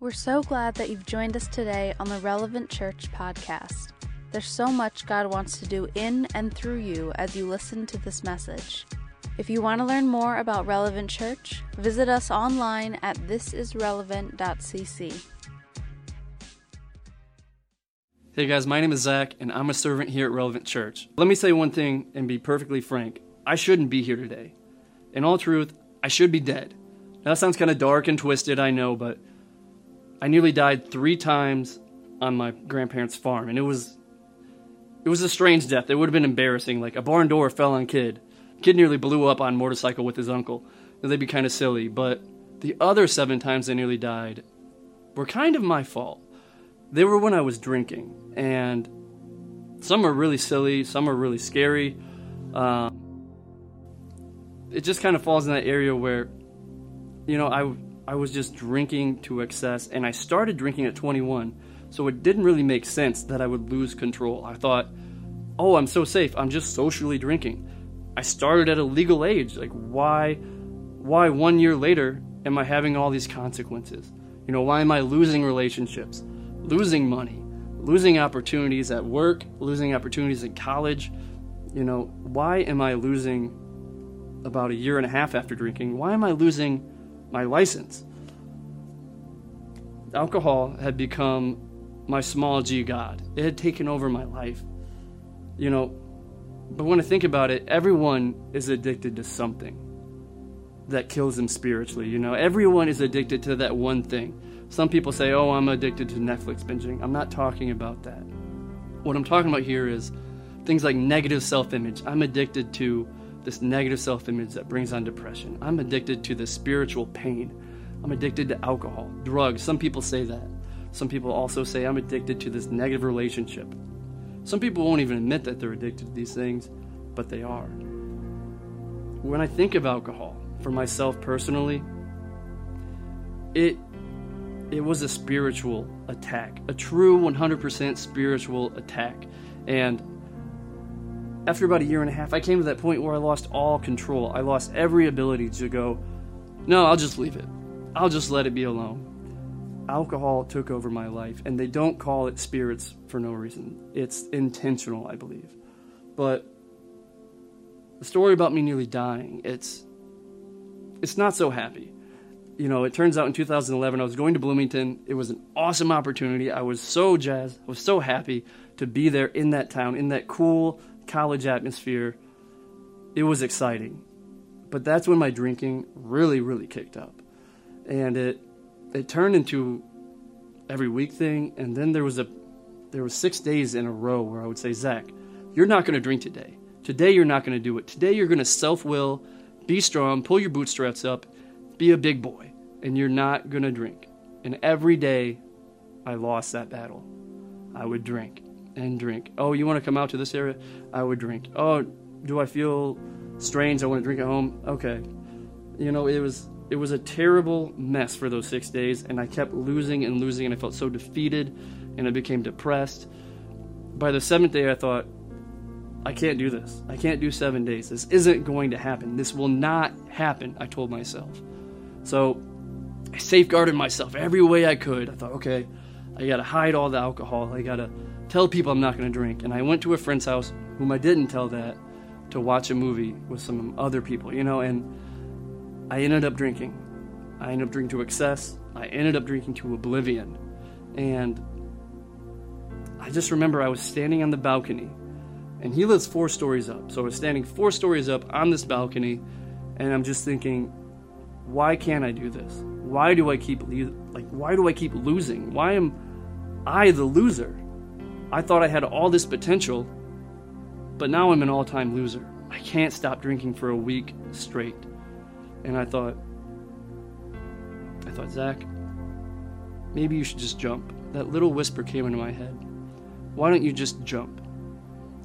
We're so glad that you've joined us today on the Relevant Church podcast. There's so much God wants to do in and through you as you listen to this message. If you want to learn more about Relevant Church, visit us online at thisisrelevant.cc. Hey guys, my name is Zach, and I'm a servant here at Relevant Church. Let me say one thing and be perfectly frank. I shouldn't be here today. In all truth, I should be dead. Now, that sounds kind of dark and twisted, I know, but I nearly died three times on my grandparents' farm, and it was it was a strange death. It would have been embarrassing. Like a barn door fell on kid. Kid nearly blew up on motorcycle with his uncle. And they'd be kind of silly. But the other seven times I nearly died were kind of my fault. They were when I was drinking, and some are really silly, some are really scary. Um, it just kind of falls in that area where, you know, I I was just drinking to excess, and I started drinking at 21, so it didn't really make sense that I would lose control. I thought, oh, I'm so safe. I'm just socially drinking. I started at a legal age. Like, why, why one year later am I having all these consequences? You know, why am I losing relationships? losing money, losing opportunities at work, losing opportunities in college. You know, why am I losing about a year and a half after drinking? Why am I losing my license? Alcohol had become my small g god. It had taken over my life. You know, but when I think about it, everyone is addicted to something that kills them spiritually. You know, everyone is addicted to that one thing. Some people say, oh, I'm addicted to Netflix binging. I'm not talking about that. What I'm talking about here is things like negative self image. I'm addicted to this negative self image that brings on depression. I'm addicted to this spiritual pain. I'm addicted to alcohol, drugs. Some people say that. Some people also say I'm addicted to this negative relationship. Some people won't even admit that they're addicted to these things, but they are. When I think of alcohol, for myself personally, it it was a spiritual attack, a true 100% spiritual attack. And after about a year and a half, I came to that point where I lost all control. I lost every ability to go, no, I'll just leave it. I'll just let it be alone. Alcohol took over my life, and they don't call it spirits for no reason. It's intentional, I believe. But the story about me nearly dying, it's it's not so happy you know, it turns out in 2011 I was going to Bloomington. It was an awesome opportunity. I was so jazzed. I was so happy to be there in that town, in that cool college atmosphere. It was exciting. But that's when my drinking really, really kicked up. And it it turned into every week thing and then there was a there was 6 days in a row where I would say, "Zach, you're not going to drink today. Today you're not going to do it. Today you're going to self-will, be strong, pull your bootstraps up, be a big boy." and you're not going to drink. And every day I lost that battle. I would drink and drink. Oh, you want to come out to this area? I would drink. Oh, do I feel strange? I want to drink at home. Okay. You know, it was it was a terrible mess for those 6 days and I kept losing and losing and I felt so defeated and I became depressed. By the 7th day I thought I can't do this. I can't do 7 days. This isn't going to happen. This will not happen, I told myself. So I safeguarded myself every way I could. I thought, okay, I gotta hide all the alcohol. I gotta tell people I'm not gonna drink. And I went to a friend's house, whom I didn't tell that, to watch a movie with some other people, you know, and I ended up drinking. I ended up drinking to excess. I ended up drinking to oblivion. And I just remember I was standing on the balcony, and he lives four stories up. So I was standing four stories up on this balcony, and I'm just thinking, why can't I do this? why do I keep like why do I keep losing? Why am I the loser? I thought I had all this potential, but now I'm an all-time loser. I can't stop drinking for a week straight. And I thought I thought, Zach, maybe you should just jump. That little whisper came into my head. Why don't you just jump?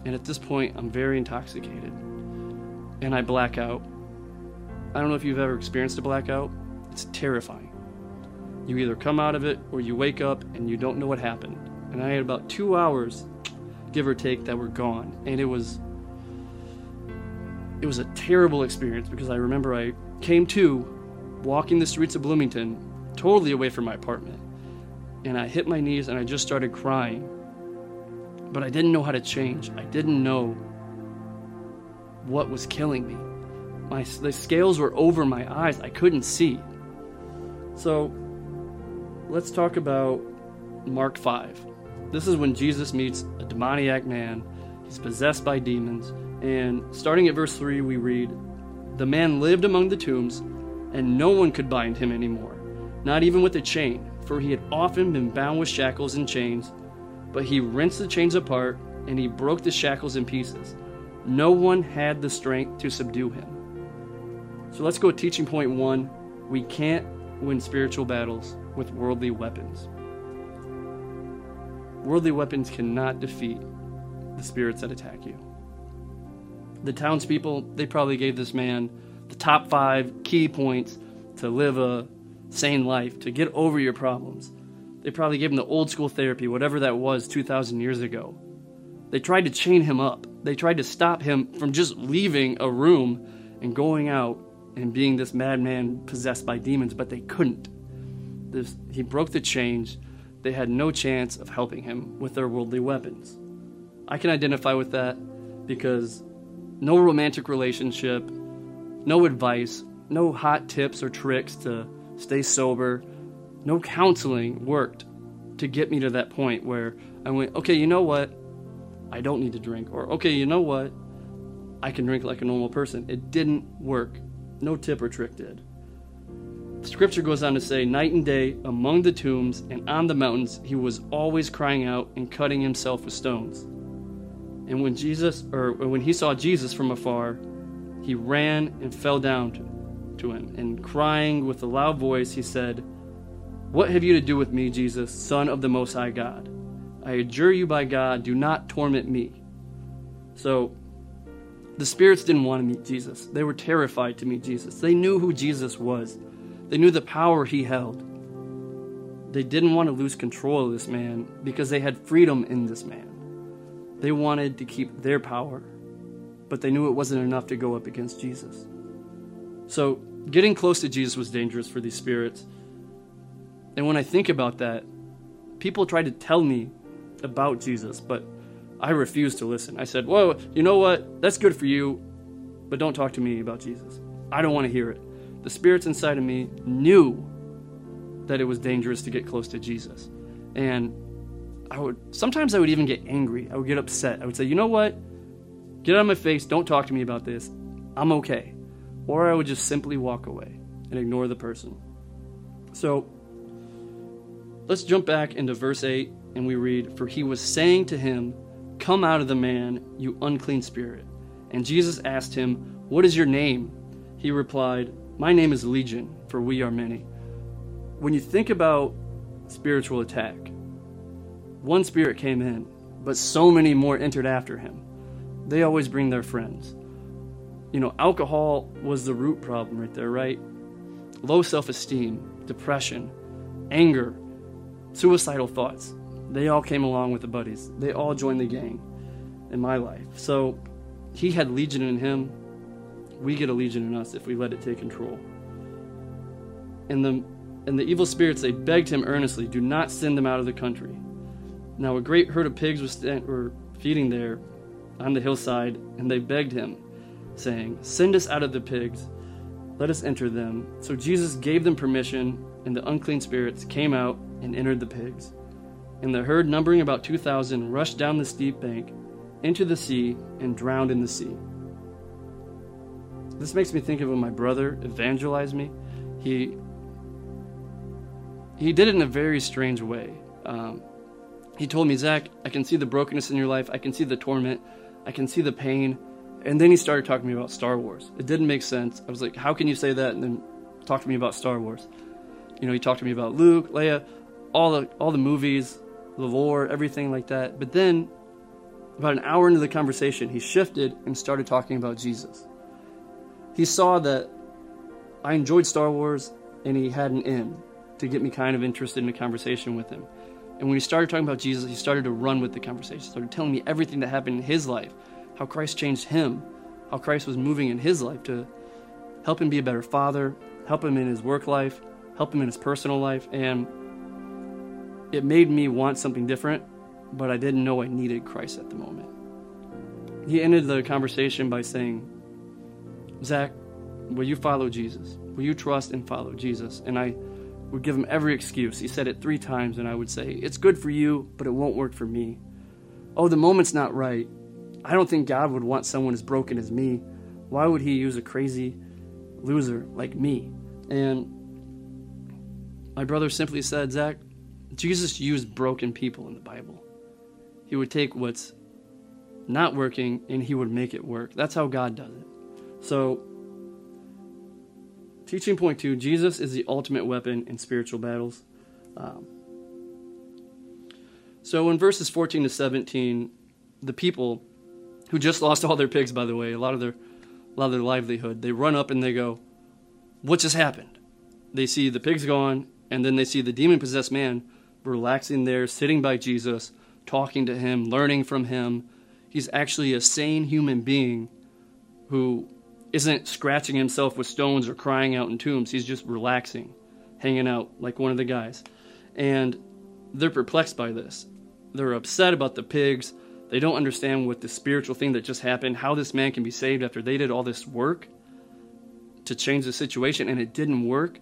And at this point, I'm very intoxicated. And I black out. I don't know if you've ever experienced a blackout. It's terrifying. You either come out of it or you wake up and you don't know what happened. And I had about two hours, give or take, that were gone. And it was it was a terrible experience because I remember I came to walking the streets of Bloomington totally away from my apartment. and I hit my knees and I just started crying. But I didn't know how to change. I didn't know what was killing me. My, the scales were over my eyes. I couldn't see. So let's talk about Mark 5. This is when Jesus meets a demoniac man. He's possessed by demons. And starting at verse 3, we read The man lived among the tombs, and no one could bind him anymore, not even with a chain, for he had often been bound with shackles and chains. But he wrenched the chains apart, and he broke the shackles in pieces. No one had the strength to subdue him. So let's go teaching point one. We can't win spiritual battles with worldly weapons. Worldly weapons cannot defeat the spirits that attack you. The townspeople, they probably gave this man the top five key points to live a sane life, to get over your problems. They probably gave him the old school therapy, whatever that was 2,000 years ago. They tried to chain him up. They tried to stop him from just leaving a room and going out and being this madman possessed by demons, but they couldn't. This, he broke the chains they had no chance of helping him with their worldly weapons. I can identify with that because no romantic relationship, no advice, no hot tips or tricks to stay sober, no counseling worked to get me to that point where I went, okay, you know what? I don't need to drink. Or, okay, you know what? I can drink like a normal person. It didn't work. No tip or trick did. Scripture goes on to say, Night and day, among the tombs and on the mountains, he was always crying out and cutting himself with stones. And when Jesus, or when he saw Jesus from afar, he ran and fell down to, to him. And crying with a loud voice, he said, What have you to do with me, Jesus, Son of the Most High God? I adjure you by God, do not torment me. So, the spirits didn't want to meet Jesus. They were terrified to meet Jesus. They knew who Jesus was. They knew the power he held. They didn't want to lose control of this man because they had freedom in this man. They wanted to keep their power, but they knew it wasn't enough to go up against Jesus. So, getting close to Jesus was dangerous for these spirits. And when I think about that, people tried to tell me about Jesus, but I refused to listen. I said, Whoa, you know what? That's good for you, but don't talk to me about Jesus. I don't want to hear it the spirits inside of me knew that it was dangerous to get close to Jesus. And I would sometimes I would even get angry. I would get upset. I would say, "You know what? Get out of my face. Don't talk to me about this. I'm okay." Or I would just simply walk away and ignore the person. So, let's jump back into verse 8 and we read, "For he was saying to him, Come out of the man, you unclean spirit." And Jesus asked him, "What is your name?" He replied, my name is Legion, for we are many. When you think about spiritual attack, one spirit came in, but so many more entered after him. They always bring their friends. You know, alcohol was the root problem right there, right? Low self esteem, depression, anger, suicidal thoughts. They all came along with the buddies. They all joined the gang in my life. So he had legion in him we get a legion in us if we let it take control. And the, and the evil spirits, they begged him earnestly, do not send them out of the country. Now a great herd of pigs was st- were feeding there on the hillside, and they begged him, saying, Send us out of the pigs, let us enter them. So Jesus gave them permission, and the unclean spirits came out and entered the pigs. And the herd, numbering about 2,000, rushed down the steep bank into the sea and drowned in the sea. This makes me think of when my brother evangelized me. He he did it in a very strange way. Um, he told me, Zach, I can see the brokenness in your life. I can see the torment. I can see the pain. And then he started talking to me about Star Wars. It didn't make sense. I was like, how can you say that and then talk to me about Star Wars? You know, he talked to me about Luke, Leia, all the all the movies, the lore, everything like that. But then, about an hour into the conversation, he shifted and started talking about Jesus he saw that I enjoyed Star Wars and he had an in to get me kind of interested in a conversation with him. And when he started talking about Jesus, he started to run with the conversation, started telling me everything that happened in his life, how Christ changed him, how Christ was moving in his life to help him be a better father, help him in his work life, help him in his personal life. And it made me want something different, but I didn't know I needed Christ at the moment. He ended the conversation by saying, Zach, will you follow Jesus? Will you trust and follow Jesus? And I would give him every excuse. He said it three times, and I would say, It's good for you, but it won't work for me. Oh, the moment's not right. I don't think God would want someone as broken as me. Why would He use a crazy loser like me? And my brother simply said, Zach, Jesus used broken people in the Bible. He would take what's not working and he would make it work. That's how God does it. So, teaching point two Jesus is the ultimate weapon in spiritual battles. Um, so, in verses 14 to 17, the people who just lost all their pigs, by the way, a lot of their, a lot of their livelihood, they run up and they go, What just happened? They see the pigs gone, and then they see the demon possessed man relaxing there, sitting by Jesus, talking to him, learning from him. He's actually a sane human being who isn't scratching himself with stones or crying out in tombs. He's just relaxing, hanging out like one of the guys. And they're perplexed by this. They're upset about the pigs. They don't understand what the spiritual thing that just happened, how this man can be saved after they did all this work to change the situation and it didn't work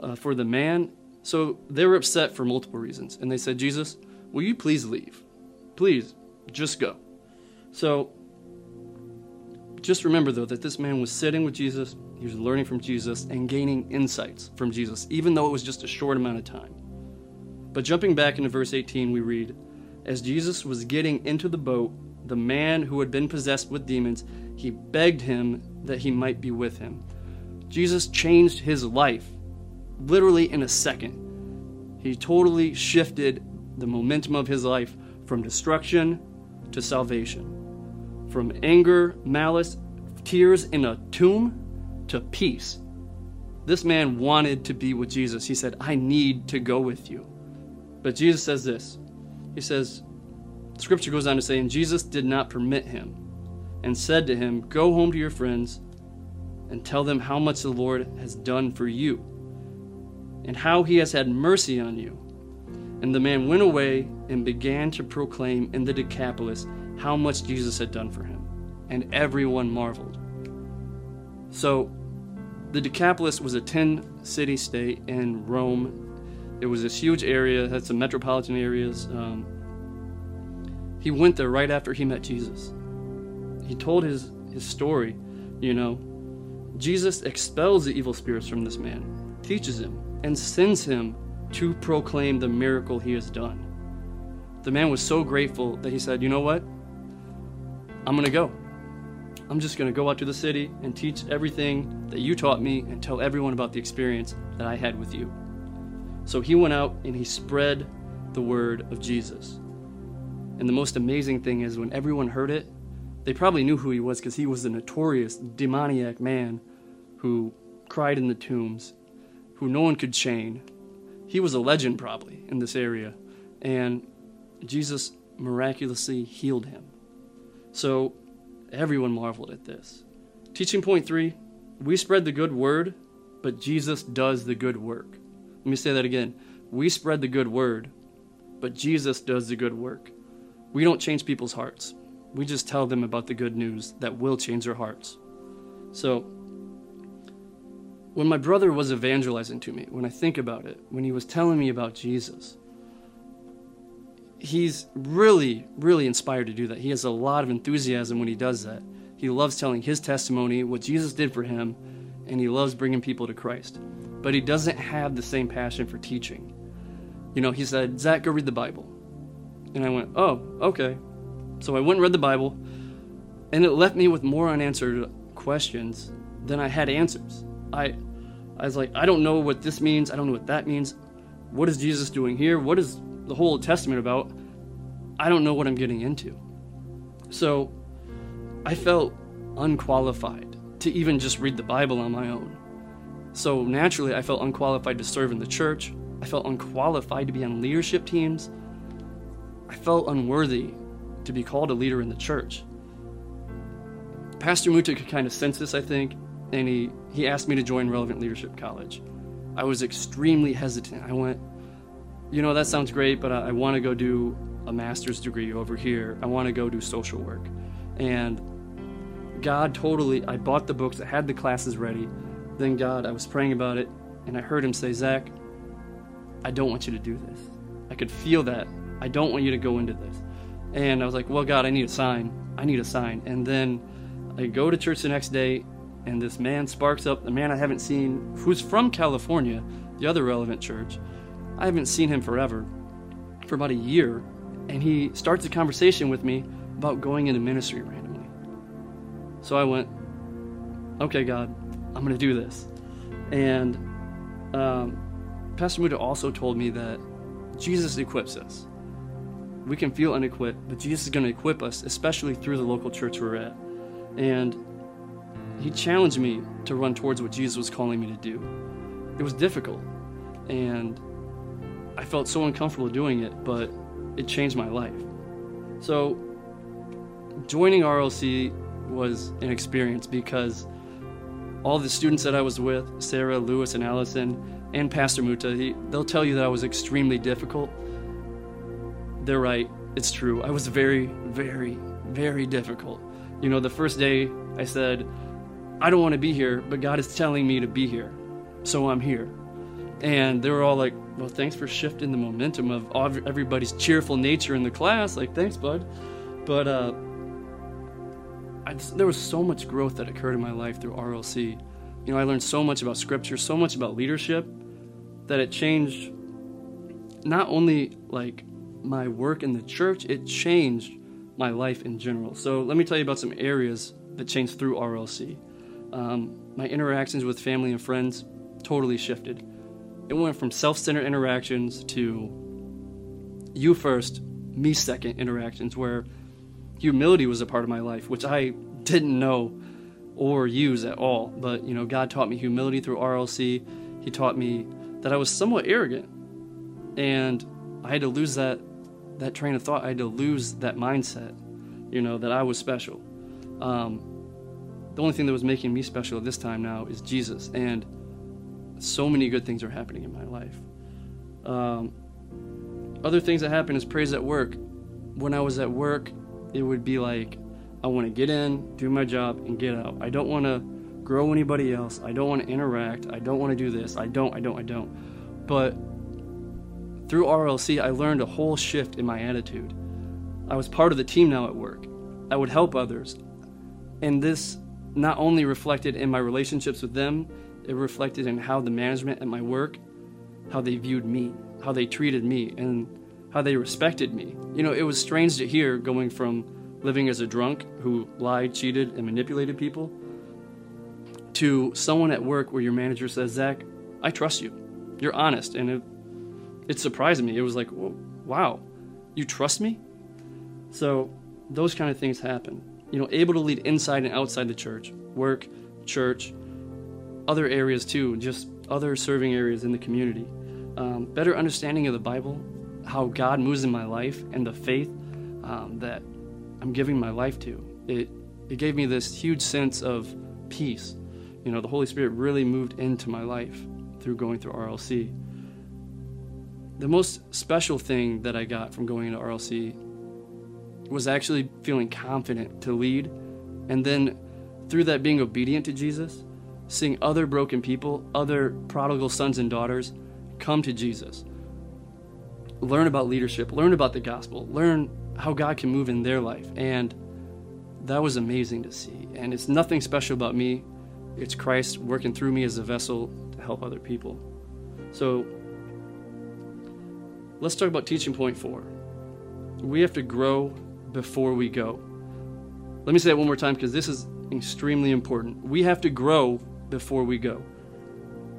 uh, for the man. So they were upset for multiple reasons. And they said, Jesus, will you please leave? Please, just go. So just remember, though, that this man was sitting with Jesus, he was learning from Jesus, and gaining insights from Jesus, even though it was just a short amount of time. But jumping back into verse 18, we read As Jesus was getting into the boat, the man who had been possessed with demons, he begged him that he might be with him. Jesus changed his life literally in a second. He totally shifted the momentum of his life from destruction to salvation, from anger, malice, tears in a tomb to peace. This man wanted to be with Jesus. He said, I need to go with you. But Jesus says this He says, Scripture goes on to say, And Jesus did not permit him, and said to him, Go home to your friends and tell them how much the Lord has done for you, and how he has had mercy on you. And the man went away and began to proclaim in the Decapolis how much Jesus had done for him, and everyone marveled. So, the Decapolis was a 10 city state in Rome. It was this huge area, had some metropolitan areas. Um, he went there right after he met Jesus. He told his, his story, you know. Jesus expels the evil spirits from this man, teaches him, and sends him to proclaim the miracle he has done. The man was so grateful that he said, You know what? I'm going to go. I'm just going to go out to the city and teach everything that you taught me and tell everyone about the experience that I had with you. So he went out and he spread the word of Jesus. And the most amazing thing is when everyone heard it, they probably knew who he was because he was a notorious demoniac man who cried in the tombs, who no one could chain. He was a legend probably in this area. And Jesus miraculously healed him. So everyone marveled at this. Teaching point three we spread the good word, but Jesus does the good work. Let me say that again. We spread the good word, but Jesus does the good work. We don't change people's hearts. We just tell them about the good news that will change their hearts. So, when my brother was evangelizing to me, when I think about it, when he was telling me about Jesus, he's really, really inspired to do that. He has a lot of enthusiasm when he does that. He loves telling his testimony, what Jesus did for him, and he loves bringing people to Christ. But he doesn't have the same passion for teaching. You know, he said, Zach, go read the Bible. And I went, oh, okay. So I went and read the Bible, and it left me with more unanswered questions than I had answers. I, I was like, I don't know what this means. I don't know what that means. What is Jesus doing here? What is the whole Old Testament about? I don't know what I'm getting into. So I felt unqualified to even just read the Bible on my own. So naturally, I felt unqualified to serve in the church. I felt unqualified to be on leadership teams. I felt unworthy to be called a leader in the church. Pastor Muta could kind of sense this, I think, and he, he asked me to join Relevant Leadership College. I was extremely hesitant. I went, you know, that sounds great, but I, I want to go do a master's degree over here. I want to go do social work. And God totally, I bought the books, I had the classes ready. Then God, I was praying about it, and I heard Him say, Zach, I don't want you to do this. I could feel that. I don't want you to go into this. And I was like, well, God, I need a sign. I need a sign. And then I go to church the next day, and this man sparks up, the man I haven't seen, who's from California, the other relevant church. I haven't seen him forever, for about a year. And he starts a conversation with me about going into ministry randomly. So I went, okay, God, I'm going to do this. And um, Pastor Muta also told me that Jesus equips us. We can feel unequipped, but Jesus is going to equip us, especially through the local church we're at. And he challenged me to run towards what Jesus was calling me to do. It was difficult, and I felt so uncomfortable doing it, but it changed my life. So, joining RLC was an experience because all the students that I was with, Sarah, Lewis, and Allison, and Pastor Muta, he, they'll tell you that I was extremely difficult. They're right. It's true. I was very, very, very difficult. You know, the first day I said, I don't want to be here, but God is telling me to be here. So I'm here. And they were all like, well, thanks for shifting the momentum of everybody's cheerful nature in the class. Like, thanks, bud. But uh, just, there was so much growth that occurred in my life through RLC. You know, I learned so much about scripture, so much about leadership that it changed not only like my work in the church, it changed my life in general. So let me tell you about some areas that changed through RLC. Um, my interactions with family and friends totally shifted. It went from self centered interactions to you first, me second interactions, where humility was a part of my life, which I didn't know or use at all. But, you know, God taught me humility through RLC. He taught me that I was somewhat arrogant. And I had to lose that that train of thought. I had to lose that mindset, you know, that I was special. Um, the only thing that was making me special at this time now is Jesus. And so many good things are happening in my life. Um, other things that happen is praise at work. When I was at work, it would be like, I want to get in, do my job, and get out. I don't want to grow anybody else. I don't want to interact. I don't want to do this. I don't, I don't, I don't. But through RLC, I learned a whole shift in my attitude. I was part of the team now at work. I would help others. And this not only reflected in my relationships with them, it reflected in how the management at my work, how they viewed me, how they treated me, and how they respected me. You know, it was strange to hear going from living as a drunk who lied, cheated, and manipulated people to someone at work where your manager says, Zach, I trust you. You're honest. And it, it surprised me. It was like, wow, you trust me? So those kind of things happen. You know, able to lead inside and outside the church, work, church, other areas too, just other serving areas in the community. Um, better understanding of the Bible, how God moves in my life, and the faith um, that I'm giving my life to. It, it gave me this huge sense of peace you know, the Holy Spirit really moved into my life through going through RLC. The most special thing that I got from going into RLC was actually feeling confident to lead, and then through that being obedient to Jesus, seeing other broken people, other prodigal sons and daughters come to Jesus. Learn about leadership, learn about the gospel, learn how God can move in their life. And that was amazing to see. And it's nothing special about me. It's Christ working through me as a vessel to help other people. So let's talk about teaching point four. We have to grow before we go. Let me say that one more time because this is extremely important. We have to grow before we go.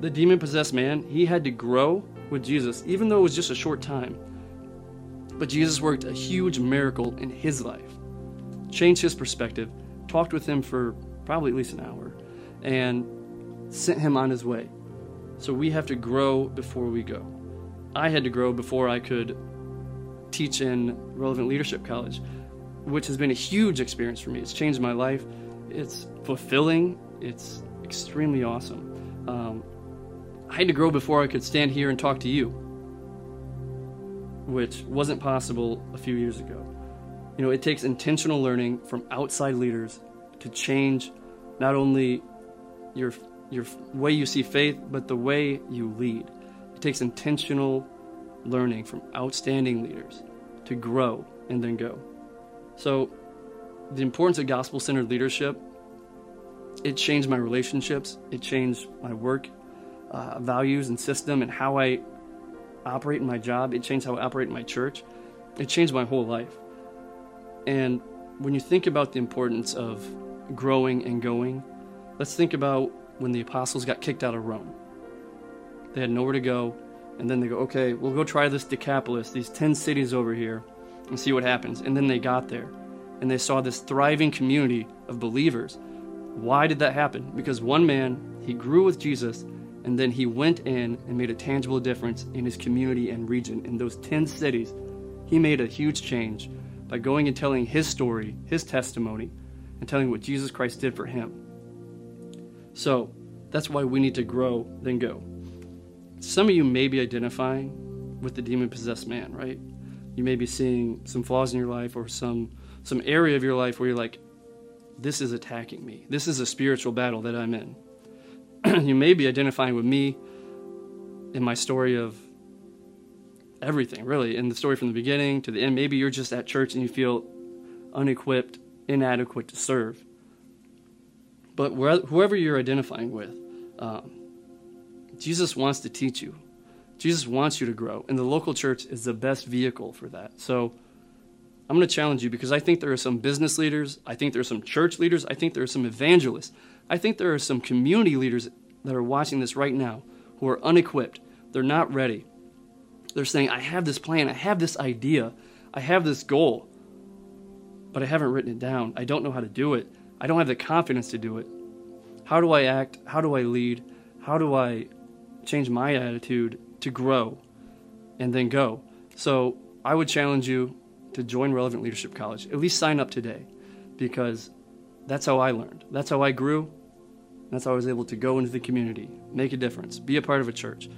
The demon possessed man, he had to grow with Jesus, even though it was just a short time. But Jesus worked a huge miracle in his life, changed his perspective, talked with him for probably at least an hour, and sent him on his way. So we have to grow before we go. I had to grow before I could teach in Relevant Leadership College, which has been a huge experience for me. It's changed my life. It's fulfilling. It's extremely awesome. Um, I had to grow before I could stand here and talk to you. which wasn't possible a few years ago. You know, it takes intentional learning from outside leaders to change not only your your way you see faith, but the way you lead. It takes intentional learning from outstanding leaders to grow and then go. So, the importance of gospel centered leadership, it changed my relationships, it changed my work uh, values and system and how I operate in my job, it changed how I operate in my church, it changed my whole life. And when you think about the importance of growing and going, let's think about when the apostles got kicked out of Rome. They had nowhere to go, and then they go, okay, we'll go try this Decapolis, these 10 cities over here, and see what happens. And then they got there, and they saw this thriving community of believers. Why did that happen? Because one man, he grew with Jesus, and then he went in and made a tangible difference in his community and region. In those 10 cities, he made a huge change by going and telling his story, his testimony, and telling what Jesus Christ did for him. So that's why we need to grow, then go. Some of you may be identifying with the demon possessed man, right? You may be seeing some flaws in your life or some some area of your life where you're like, this is attacking me. This is a spiritual battle that I'm in. you may be identifying with me in my story of everything, really, in the story from the beginning to the end. Maybe you're just at church and you feel unequipped, inadequate to serve. But whoever you're identifying with, um, Jesus wants to teach you. Jesus wants you to grow, and the local church is the best vehicle for that. So I'm going to challenge you because I think there are some business leaders, I think there are some church leaders, I think there are some evangelists, I think there are some community leaders that are watching this right now who are unequipped. They're not ready. They're saying, I have this plan, I have this idea, I have this goal, but I haven't written it down. I don't know how to do it. I don't have the confidence to do it. How do I act? How do I lead? How do I change my attitude to grow and then go? So I would challenge you to join Relevant Leadership College. At least sign up today because that's how I learned. That's how I grew. That's how I was able to go into the community, make a difference, be a part of a church,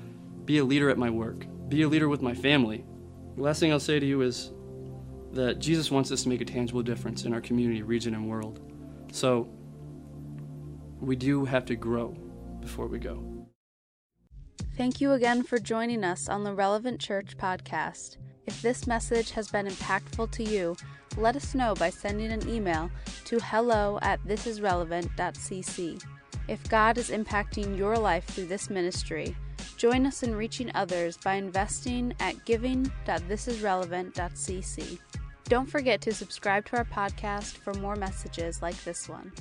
be a leader at my work, be a leader with my family. The last thing I'll say to you is that Jesus wants us to make a tangible difference in our community, region, and world. So we do have to grow before we go. Thank you again for joining us on the Relevant Church podcast. If this message has been impactful to you, let us know by sending an email to hello at thisisrelevant.cc. If God is impacting your life through this ministry, join us in reaching others by investing at giving.thisisrelevant.cc. Don't forget to subscribe to our podcast for more messages like this one.